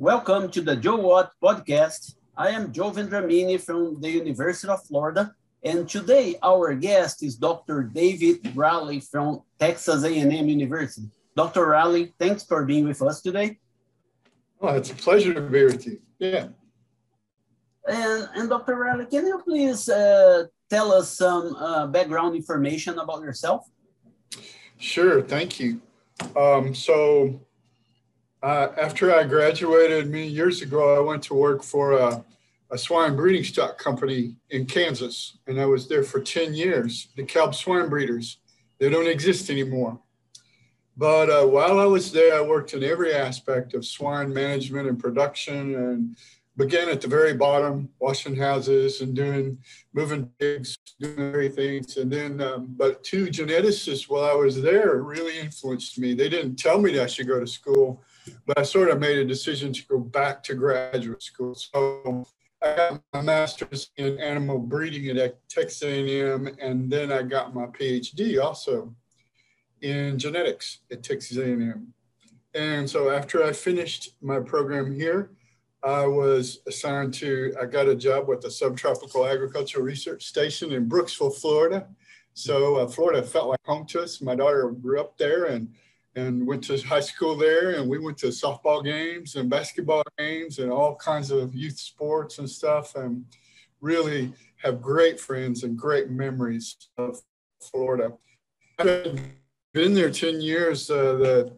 Welcome to the Joe What podcast. I am Joe Vendramini from the University of Florida, and today our guest is Dr. David Riley from Texas A&M University. Dr. Riley, thanks for being with us today. Oh, it's a pleasure to be with you. Yeah. And, and Dr. Riley, can you please uh, tell us some uh, background information about yourself? Sure, thank you. Um, so uh, after I graduated many years ago, I went to work for a, a, swine breeding stock company in Kansas, and I was there for 10 years. The DeKalb Swine Breeders, they don't exist anymore. But uh, while I was there, I worked in every aspect of swine management and production and began at the very bottom, washing houses and doing moving pigs, doing everything. And then, um, but two geneticists while I was there really influenced me. They didn't tell me that I should go to school, but I sort of made a decision to go back to graduate school. So I got my master's in animal breeding at Texas A&M, and then I got my PhD also in genetics at Texas A&M. And so after I finished my program here, I was assigned to, I got a job with the Subtropical Agricultural Research Station in Brooksville, Florida. So uh, Florida felt like home to us. My daughter grew up there and, and went to high school there. And we went to softball games and basketball games and all kinds of youth sports and stuff. And really have great friends and great memories of Florida. I've been there 10 years. Uh, the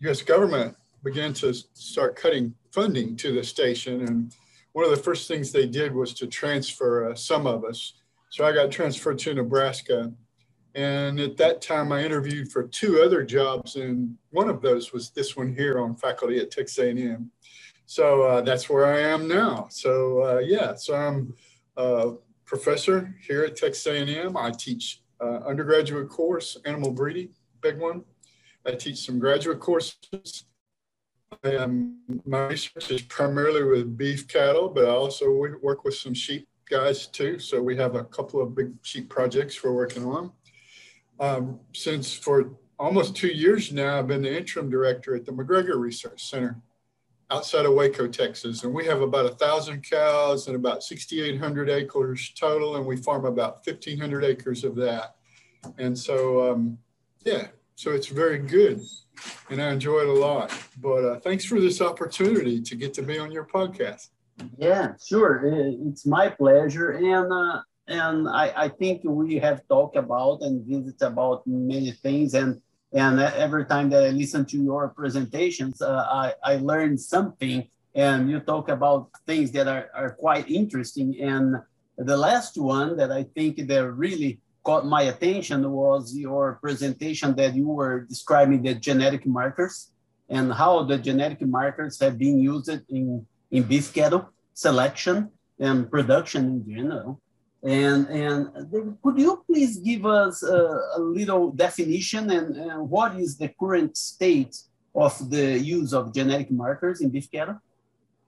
U.S. government began to start cutting funding to the station. And one of the first things they did was to transfer uh, some of us. So I got transferred to Nebraska. And at that time, I interviewed for two other jobs, and one of those was this one here on faculty at Texas A&M. So uh, that's where I am now. So uh, yeah, so I'm a professor here at Texas A&M. I teach uh, undergraduate course, animal breeding, big one. I teach some graduate courses um, my research is primarily with beef cattle, but I also we work with some sheep guys too. So we have a couple of big sheep projects we're working on. Um, since for almost two years now, I've been the interim director at the McGregor Research Center outside of Waco, Texas. And we have about a thousand cows and about 6,800 acres total. And we farm about 1,500 acres of that. And so, um, yeah, so it's very good and I enjoy it a lot. But uh, thanks for this opportunity to get to be on your podcast. Yeah, sure. It's my pleasure. And uh, and I, I think we have talked about and visited about many things. And and every time that I listen to your presentations, uh, I, I learn something. And you talk about things that are, are quite interesting. And the last one that I think that really caught my attention was your presentation that you were describing the genetic markers and how the genetic markers have been used in, in beef cattle selection and production in general. And, and could you please give us a, a little definition and, and what is the current state of the use of genetic markers in beef cattle?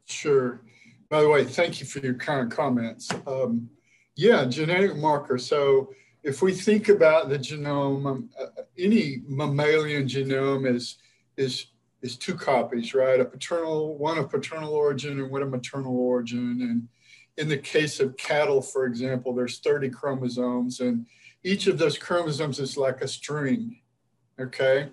Sure. By the way, thank you for your kind comments. Um, yeah, genetic marker. So if we think about the genome, um, uh, any mammalian genome is is is two copies, right? A paternal one of paternal origin and one of maternal origin. And in the case of cattle, for example, there's 30 chromosomes, and each of those chromosomes is like a string. Okay.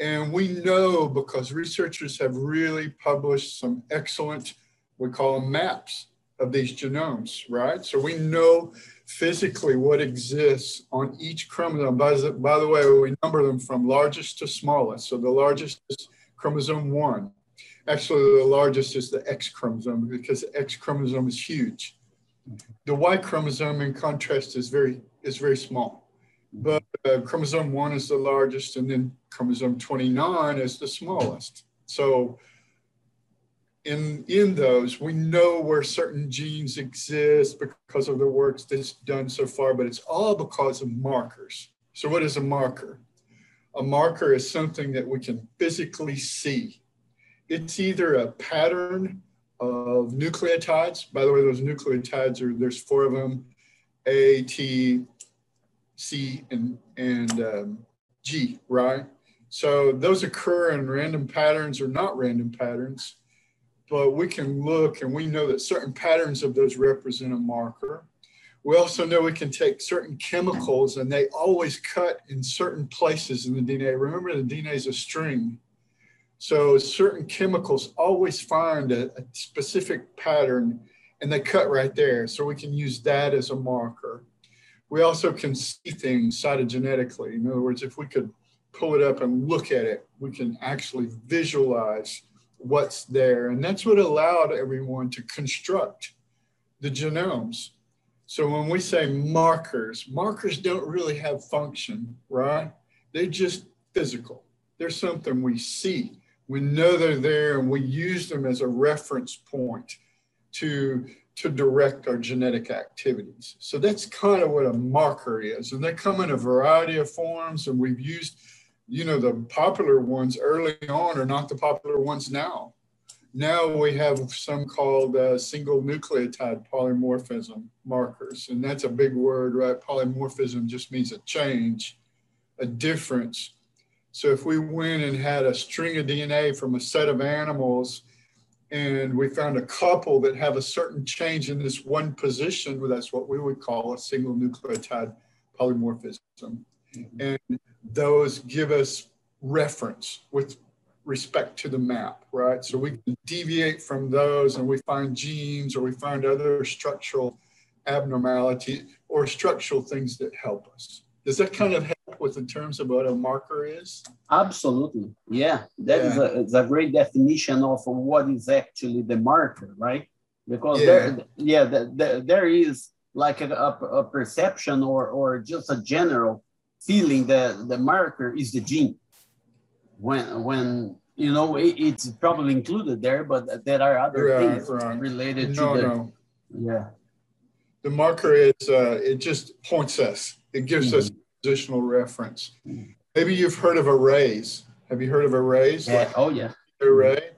And we know because researchers have really published some excellent, we call them maps of these genomes, right? So we know physically what exists on each chromosome. By the, by the way, we number them from largest to smallest. So the largest is chromosome one. Actually, the largest is the X chromosome because the X chromosome is huge. The Y chromosome, in contrast, is very is very small. But uh, chromosome one is the largest, and then chromosome 29 is the smallest. So in in those we know where certain genes exist because of the work that's done so far but it's all because of markers so what is a marker a marker is something that we can physically see it's either a pattern of nucleotides by the way those nucleotides are there's four of them a t c and and um, g right so those occur in random patterns or not random patterns but we can look and we know that certain patterns of those represent a marker. We also know we can take certain chemicals and they always cut in certain places in the DNA. Remember, the DNA is a string. So certain chemicals always find a, a specific pattern and they cut right there. So we can use that as a marker. We also can see things cytogenetically. In other words, if we could pull it up and look at it, we can actually visualize what's there. And that's what allowed everyone to construct the genomes. So when we say markers, markers don't really have function, right? They're just physical. They're something we see. We know they're there and we use them as a reference point to, to direct our genetic activities. So that's kind of what a marker is. And they come in a variety of forms and we've used you know, the popular ones early on are not the popular ones now. Now we have some called uh, single nucleotide polymorphism markers, and that's a big word, right? Polymorphism just means a change, a difference. So if we went and had a string of DNA from a set of animals and we found a couple that have a certain change in this one position, well, that's what we would call a single nucleotide polymorphism. Mm-hmm. And those give us reference with respect to the map, right? So we can deviate from those and we find genes or we find other structural abnormality or structural things that help us. Does that kind of help with in terms of what a marker is? Absolutely. Yeah, that yeah. Is a, a great definition of what is actually the marker, right? Because yeah. there, yeah, the, the, there is like a, a, perception or, or just a general feeling that the marker is the gene. When when you know it, it's probably included there, but there are other right, things right. related no, to the no. yeah. The marker is uh, it just points us. It gives mm-hmm. us positional reference. Mm-hmm. Maybe you've heard of arrays. Have you heard of arrays? Yeah. Like oh yeah. Array.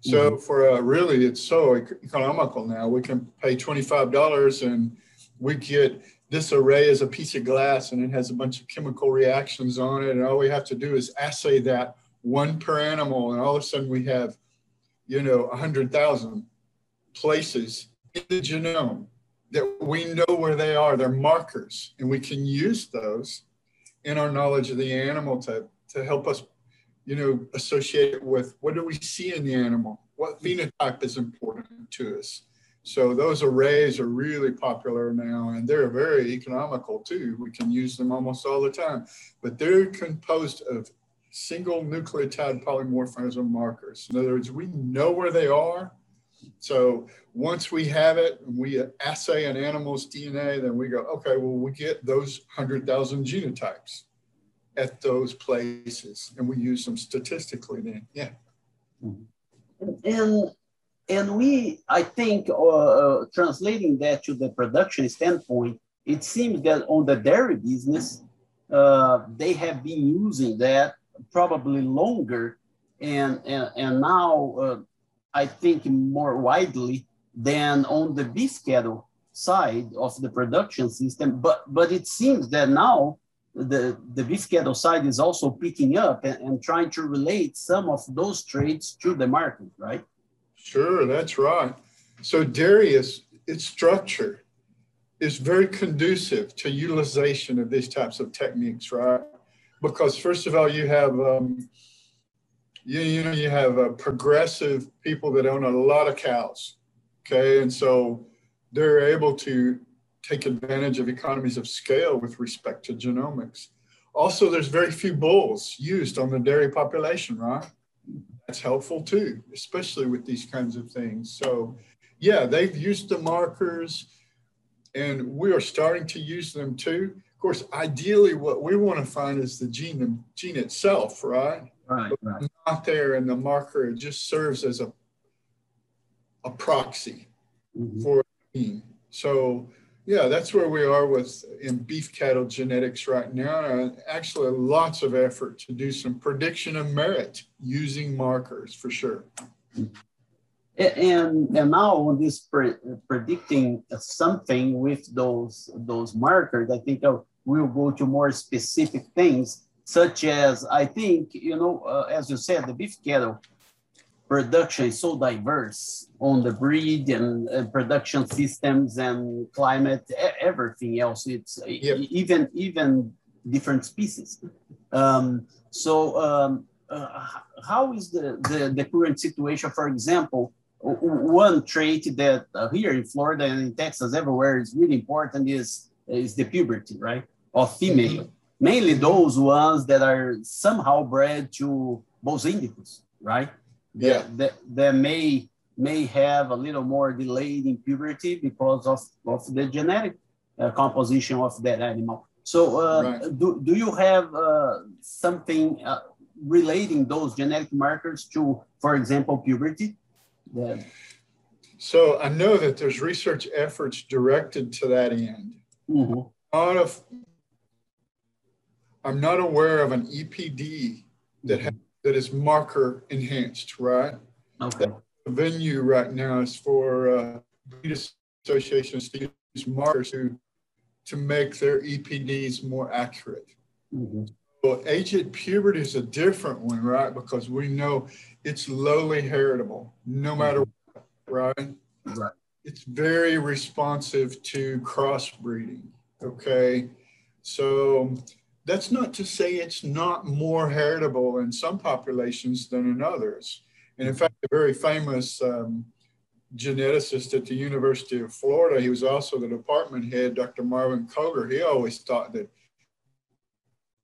So mm-hmm. for uh, really, it's so economical now. We can pay twenty five dollars and we get this array is a piece of glass and it has a bunch of chemical reactions on it. And all we have to do is assay that one per animal. And all of a sudden we have, you know, 100,000 places in the genome that we know where they are. They're markers. And we can use those in our knowledge of the animal to, to help us, you know, associate it with what do we see in the animal? What phenotype is important to us? So those arrays are really popular now and they're very economical too. We can use them almost all the time, but they're composed of single nucleotide polymorphism markers. In other words, we know where they are. So once we have it and we assay an animal's DNA, then we go, okay, well, we get those 100,000 genotypes at those places and we use them statistically then. Yeah. And and we, I think, uh, uh, translating that to the production standpoint, it seems that on the dairy business, uh, they have been using that probably longer, and and, and now uh, I think more widely than on the beef cattle side of the production system. But but it seems that now the, the beef cattle side is also picking up and, and trying to relate some of those traits to the market, right? Sure, that's right. So dairies, its structure is very conducive to utilization of these types of techniques, right? Because first of all, you have um, you, you know you have uh, progressive people that own a lot of cows, okay, and so they're able to take advantage of economies of scale with respect to genomics. Also, there's very few bulls used on the dairy population, right? that's helpful too, especially with these kinds of things. So, yeah, they've used the markers and we are starting to use them too. Of course, ideally, what we want to find is the gene, the gene itself, right? Right, right. Not there, and the marker it just serves as a a proxy mm-hmm. for gene. So yeah, that's where we are with in beef cattle genetics right now. And actually, lots of effort to do some prediction of merit using markers for sure. And and now on this pre- predicting something with those those markers, I think we'll go to more specific things, such as I think you know, uh, as you said, the beef cattle production is so diverse on the breed and, and production systems and climate, everything else. It's yep. even even different species. Um, so um, uh, how is the, the, the, current situation? For example, one trait that uh, here in Florida and in Texas, everywhere is really important is, is the puberty, right? Of female. Mm-hmm. Mainly those ones that are somehow bred to Bos indicus, right? Yeah. That, that, may may have a little more delayed in puberty because of, of the genetic uh, composition of that animal. So, uh, right. do, do you have uh, something uh, relating those genetic markers to, for example, puberty? So, I know that there's research efforts directed to that end. Mm-hmm. Not of, I'm not aware of an EPD that has, that is marker enhanced, right? Okay. The venue right now is for uh, associations to use markers to to make their EPDs more accurate. Mm-hmm. Well, age at puberty is a different one, right? Because we know it's lowly heritable, no mm-hmm. matter what, right? Right. It's very responsive to crossbreeding. Okay. So that's not to say it's not more heritable in some populations than in others. And in fact, a very famous um, geneticist at the University of Florida. He was also the department head, Dr. Marvin Koger. He always thought that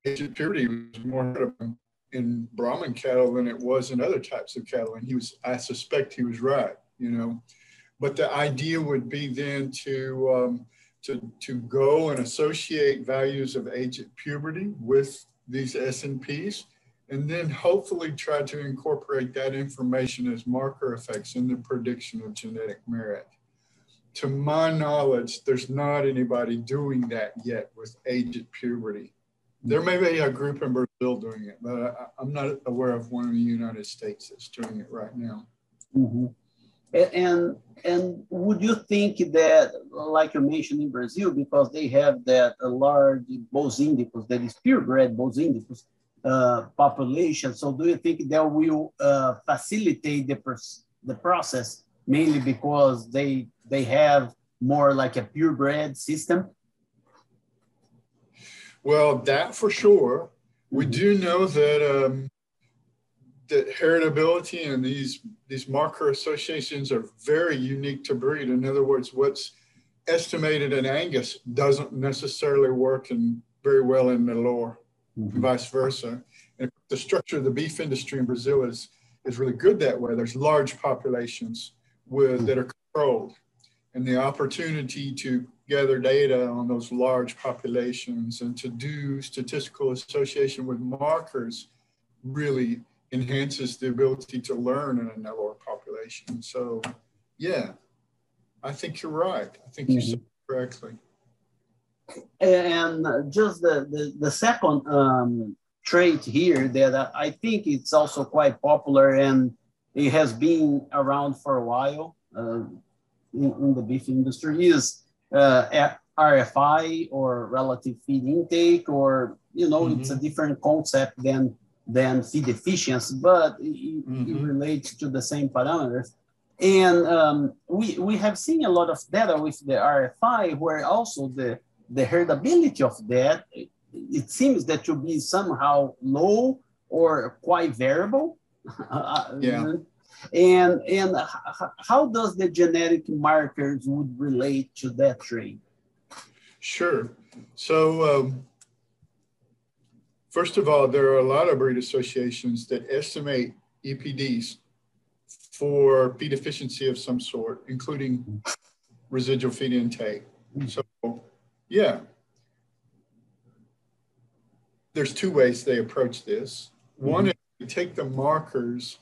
puberty was more heritable in Brahman cattle than it was in other types of cattle. And he was, I suspect he was right, you know. But the idea would be then to, um, to, to go and associate values of age at puberty with these SNPs and then hopefully try to incorporate that information as marker effects in the prediction of genetic merit. To my knowledge, there's not anybody doing that yet with age at puberty. There may be a group in Brazil doing it, but I, am not aware of one in the United States that's doing it right now. Mm-hmm. And and would you think that, like you mentioned in Brazil, because they have that large Bos indicus, that is purebred Bos indicus, uh, population. So do you think that will uh, facilitate the, the process mainly because they they have more like a purebred system? Well, that for sure. We mm-hmm. do know that um, that heritability and these these marker associations are very unique to breed. In other words, what's estimated in Angus doesn't necessarily work in very well in Nelore mm-hmm. vice versa. And the structure of the beef industry in Brazil is, is really good that way. There's large populations with, that are controlled. And the opportunity to gather data on those large populations and to do statistical association with markers really enhances the ability to learn in a Nelore population. So, yeah, I think you're right. I think mm-hmm. you said correctly and just the, the, the second um, trait here that I think it's also quite popular and it has been around for a while uh, in, in, the beef industry is uh, RFI or relative feed intake, or you know, mm-hmm. it's a different concept than than feed efficiency, but it, mm-hmm. it relates to the same parameters. And um, we we have seen a lot of data with the RFI where also the the heritability of that, it seems that to be somehow low or quite variable. yeah. And, and how does the genetic markers would relate to that trait? Sure. So, um, first of all, there are a lot of breed associations that estimate EPDs for feed efficiency of some sort, including residual feed intake. So yeah. There's two ways they approach this. One mm-hmm. is you take the markers.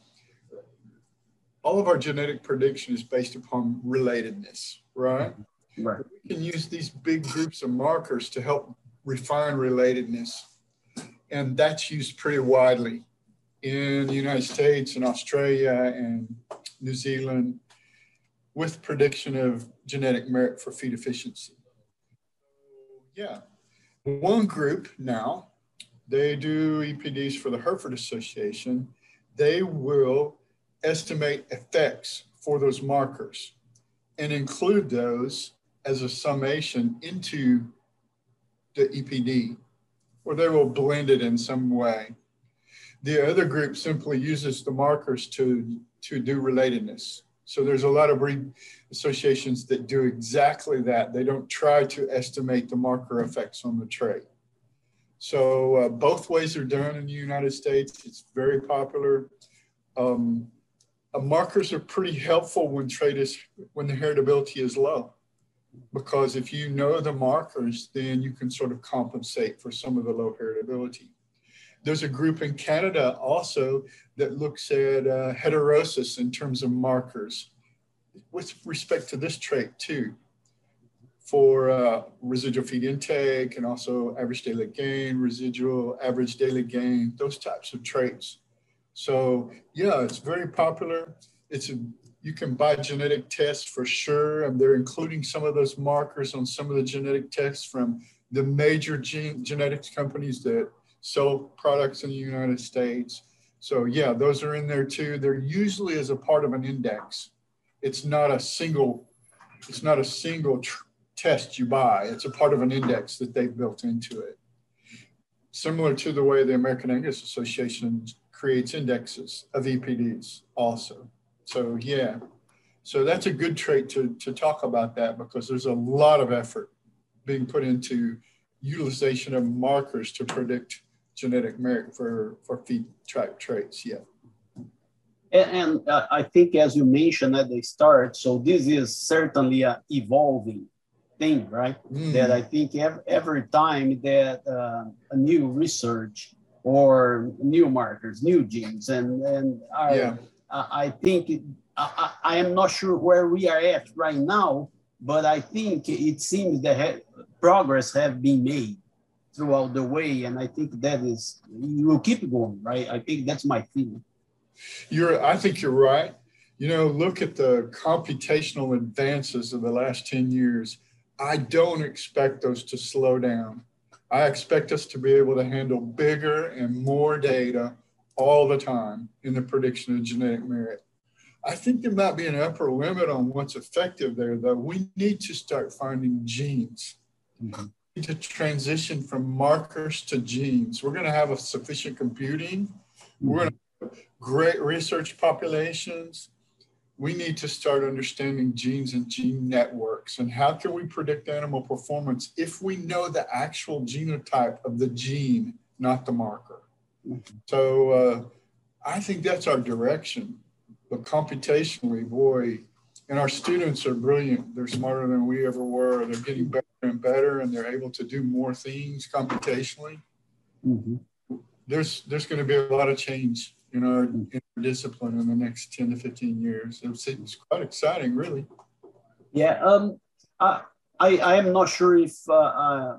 All of our genetic prediction is based upon relatedness, right? Right. We can use these big groups of markers to help refine relatedness. And that's used pretty widely in the United States and Australia and New Zealand with prediction of genetic merit for feed efficiency. Yeah. One group now, they do EPDs for the Hereford Association. They will estimate effects for those markers and include those as a summation into the EPD, or they will blend it in some way. The other group simply uses the markers to, to do relatedness. So there's a lot of breed associations that do exactly that. They don't try to estimate the marker effects on the trait. So uh, both ways are done in the United States. It's very popular. Um, uh, markers are pretty helpful when trait is when the heritability is low, because if you know the markers, then you can sort of compensate for some of the low heritability. There's a group in Canada also that looks at uh, heterosis in terms of markers with respect to this trait too for uh, residual feed intake and also average daily gain, residual average daily gain, those types of traits. So yeah, it's very popular. It's a, you can buy genetic tests for sure, and they're including some of those markers on some of the genetic tests from the major gene, genetics companies that sell products in the United States. So yeah, those are in there too. They're usually as a part of an index. It's not a single, it's not a single test you buy. It's a part of an index that they've built into it. Similar to the way the American Angus Association creates indexes of EPDs also. So yeah, so that's a good trait to, to talk about that because there's a lot of effort being put into utilization of markers to predict genetic merit for, for feed type traits. Yeah. And, and uh, I think, as you mentioned at the start, so this is certainly a evolving thing, right? Mm. That I think every, every time that uh, a new research or new markers, new genes, and and I, yeah. I, I think I, I am not sure where we are at right now, but I think it seems that progress have been made throughout the way, and I think that is you will keep going, right? I think that's my feeling. You're, I think you're right. You know, look at the computational advances of the last 10 years. I don't expect those to slow down. I expect us to be able to handle bigger and more data all the time in the prediction of genetic merit. I think there might be an upper limit on what's effective there, though. We need to start finding genes. Mm-hmm. To transition from markers to genes. We're going to have a sufficient computing. Mm-hmm. We're going to have great research populations we need to start understanding genes and gene networks and how can we predict animal performance if we know the actual genotype of the gene, not the marker. So uh, I think that's our direction. But computationally, boy, and our students are brilliant. They're smarter than we ever were. They're getting better and better, and they're able to do more things computationally. Mm-hmm. There's there's going to be a lot of change in our, in our discipline in the next 10 to 15 years. It's, it's quite exciting, really. Yeah, um, I, I, I am not sure if, uh, uh,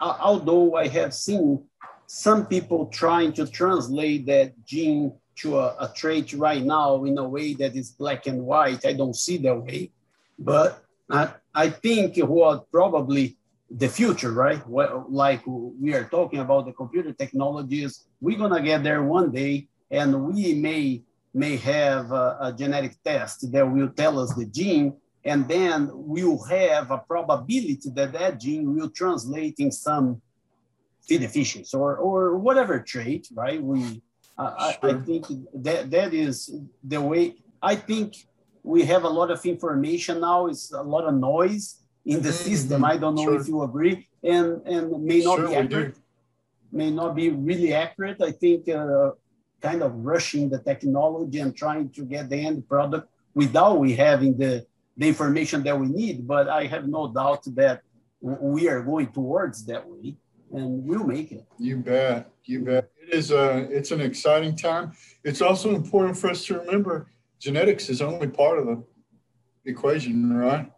although I have seen some people trying to translate that gene to a, a, trait right now in a way that is black and white. I don't see that way, but I, I think what probably the future, right? Well, like we are talking about the computer technologies, we're gonna get there one day and we may may have a, a, genetic test that will tell us the gene, and then we'll have a probability that that gene will translate in some feed efficiency or, or whatever trait, right? We, uh, sure. I, I, think that that is the way. I think we have a lot of information now. It's a lot of noise in the mm-hmm. system. I don't know sure. if you agree, and and may not sure, be accurate. May not be really accurate. I think uh, kind of rushing the technology and trying to get the end product without we having the, the information that we need. But I have no doubt that we are going towards that way and we'll make it. You bet. You bet. It is a, it's an exciting time. It's also important for us to remember genetics is only part of the equation, right?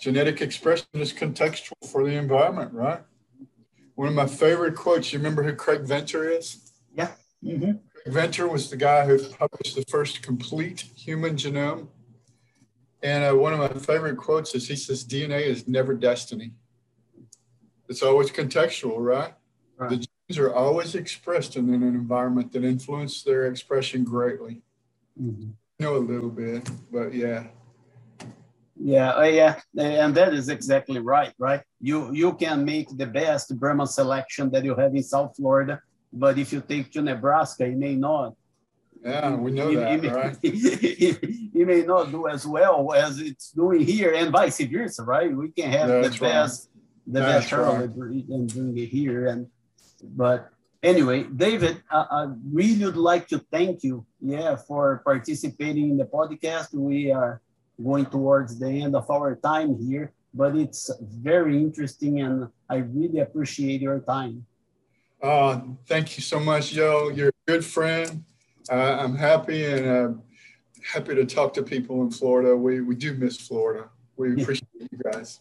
Genetic expression is contextual for the environment, right? One of my favorite quotes, you remember who Craig Venter is? Yeah. Mm-hmm. Venter was the guy who published the first complete human genome. And uh, one of my favorite quotes is he says, DNA is never destiny. It's always contextual, right? right. The genes are always expressed in an environment that influence their expression greatly. Mm-hmm. know a little bit, but yeah. Yeah, uh, yeah, and that is exactly right, right? You you can make the best Brahman selection that you have in South Florida, but if you take to Nebraska, you may not. Yeah, we know you, that, may, right? you may not do as well as it's doing here, and vice versa, right? We can have That's the best, the That's best Charolais and bring it here, and but anyway, David, I, I really would like to thank you, yeah, for participating in the podcast. We are going towards the end of our time here, but it's very interesting, and I really appreciate your time. Uh, thank you so much, Joe. You're a good friend. Uh, I'm happy and uh, happy to talk to people in Florida. We, we do miss Florida. We appreciate you guys.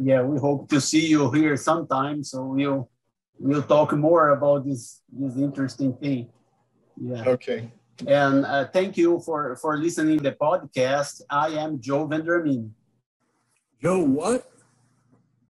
Yeah, we hope to see you here sometime, so we'll we'll talk more about this this interesting thing. Yeah. Okay. And uh, thank you for, for listening to the podcast. I am Joe Vendramini. Joe, what?